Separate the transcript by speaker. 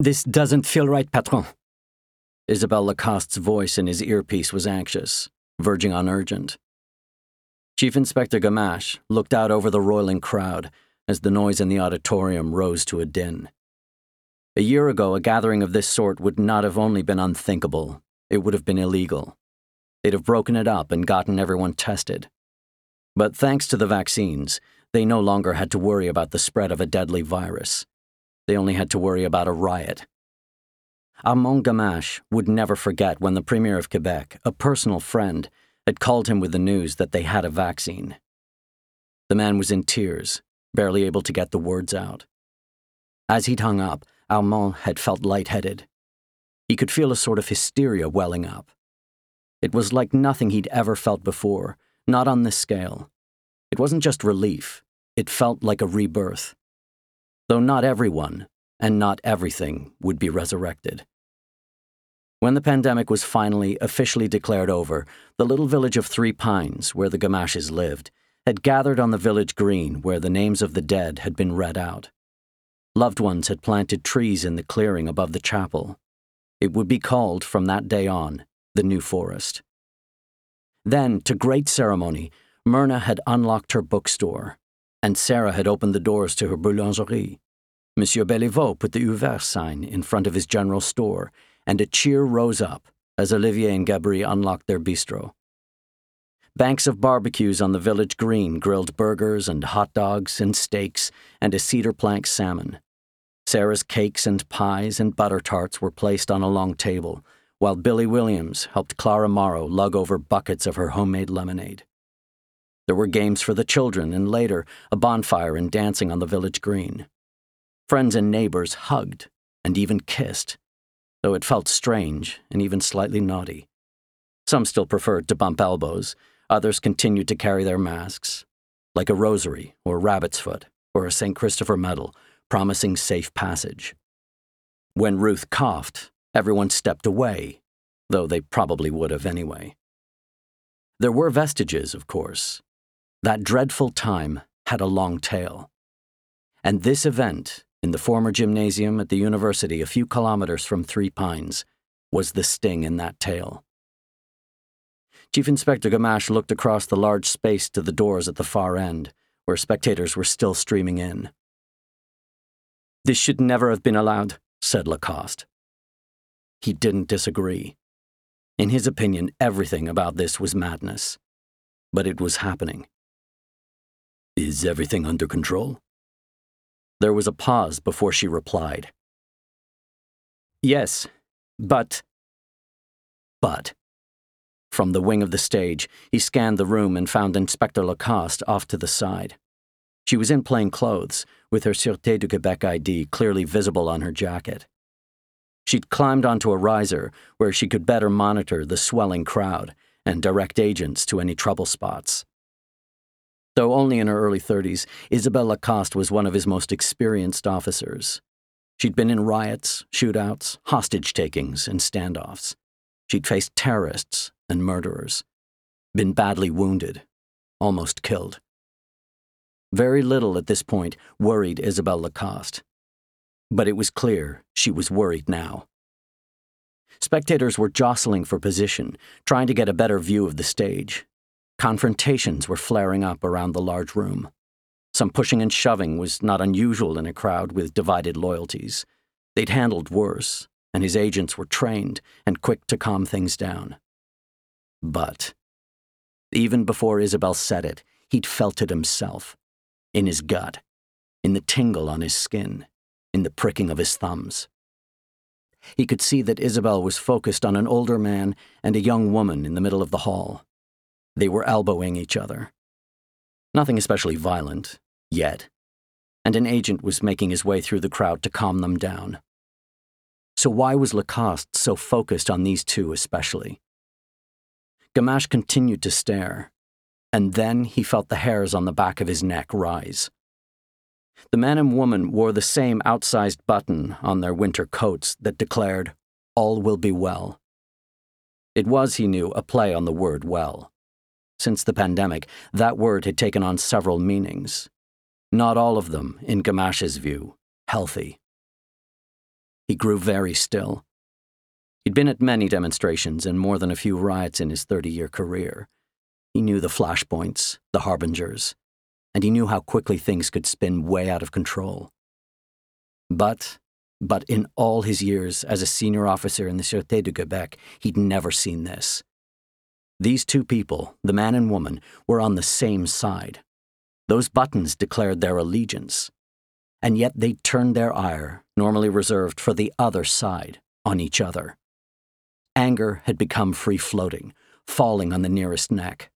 Speaker 1: This doesn't feel right, patron. Isabelle Lacoste's voice in his earpiece was anxious, verging on urgent. Chief Inspector Gamache looked out over the roiling crowd as the noise in the auditorium rose to a din. A year ago, a gathering of this sort would not have only been unthinkable, it would have been illegal. They'd have broken it up and gotten everyone tested. But thanks to the vaccines, they no longer had to worry about the spread of a deadly virus. They only had to worry about a riot. Armand Gamache would never forget when the Premier of Quebec, a personal friend, had called him with the news that they had a vaccine. The man was in tears, barely able to get the words out. As he'd hung up, Armand had felt lightheaded. He could feel a sort of hysteria welling up. It was like nothing he'd ever felt before, not on this scale. It wasn't just relief, it felt like a rebirth. Though not everyone, and not everything, would be resurrected. When the pandemic was finally officially declared over, the little village of Three Pines, where the Gamaches lived, had gathered on the village green where the names of the dead had been read out. Loved ones had planted trees in the clearing above the chapel. It would be called, from that day on, the New Forest. Then, to great ceremony, Myrna had unlocked her bookstore, and Sarah had opened the doors to her boulangerie. Monsieur Béliveau put the Ouvert sign in front of his general store, and a cheer rose up as Olivier and Gabri unlocked their bistro. Banks of barbecues on the village green grilled burgers and hot dogs and steaks and a cedar plank salmon. Sarah's cakes and pies and butter tarts were placed on a long table, while Billy Williams helped Clara Morrow lug over buckets of her homemade lemonade. There were games for the children and later a bonfire and dancing on the village green. Friends and neighbors hugged and even kissed, though it felt strange and even slightly naughty. Some still preferred to bump elbows, others continued to carry their masks, like a rosary or rabbit's foot or a St. Christopher medal, promising safe passage. When Ruth coughed, everyone stepped away, though they probably would have anyway. There were vestiges, of course, that dreadful time had a long tail. And this event, in the former gymnasium at the university a few kilometers from Three Pines, was the sting in that tail. Chief Inspector Gamache looked across the large space to the doors at the far end, where spectators were still streaming in. This should never have been allowed, said Lacoste. He didn't disagree. In his opinion, everything about this was madness. But it was happening. Is everything under control? There was a pause before she replied. Yes, but. But. From the wing of the stage, he scanned the room and found Inspector Lacoste off to the side. She was in plain clothes, with her Sûreté du Québec ID clearly visible on her jacket. She'd climbed onto a riser where she could better monitor the swelling crowd and direct agents to any trouble spots. Though only in her early 30s, Isabelle Lacoste was one of his most experienced officers. She'd been in riots, shootouts, hostage takings, and standoffs. She'd faced terrorists and murderers, been badly wounded, almost killed. Very little at this point worried Isabelle Lacoste. But it was clear she was worried now. Spectators were jostling for position, trying to get a better view of the stage, Confrontations were flaring up around the large room. Some pushing and shoving was not unusual in a crowd with divided loyalties. They'd handled worse, and his agents were trained and quick to calm things down. But, even before Isabelle said it, he'd felt it himself. In his gut, in the tingle on his skin, in the pricking of his thumbs. He could see that Isabelle was focused on an older man and a young woman in the middle of the hall. They were elbowing each other. Nothing especially violent, yet, and an agent was making his way through the crowd to calm them down. So why was Lacoste so focused on these two especially? Gamache continued to stare, and then he felt the hairs on the back of his neck rise. The man and woman wore the same outsized button on their winter coats that declared, All will be well. It was, he knew, a play on the word well. Since the pandemic, that word had taken on several meanings. Not all of them, in Gamache's view, healthy. he grew very still. He'd been at many demonstrations and more than a few riots in his 30 year career. He knew the flashpoints, the harbingers, and he knew how quickly things could spin way out of control. But, but in all his years as a senior officer in the Sûreté de Quebec, he'd never seen this. These two people, the man and woman, were on the same side. Those buttons declared their allegiance. And yet they turned their ire, normally reserved for the other side, on each other. Anger had become free floating, falling on the nearest neck.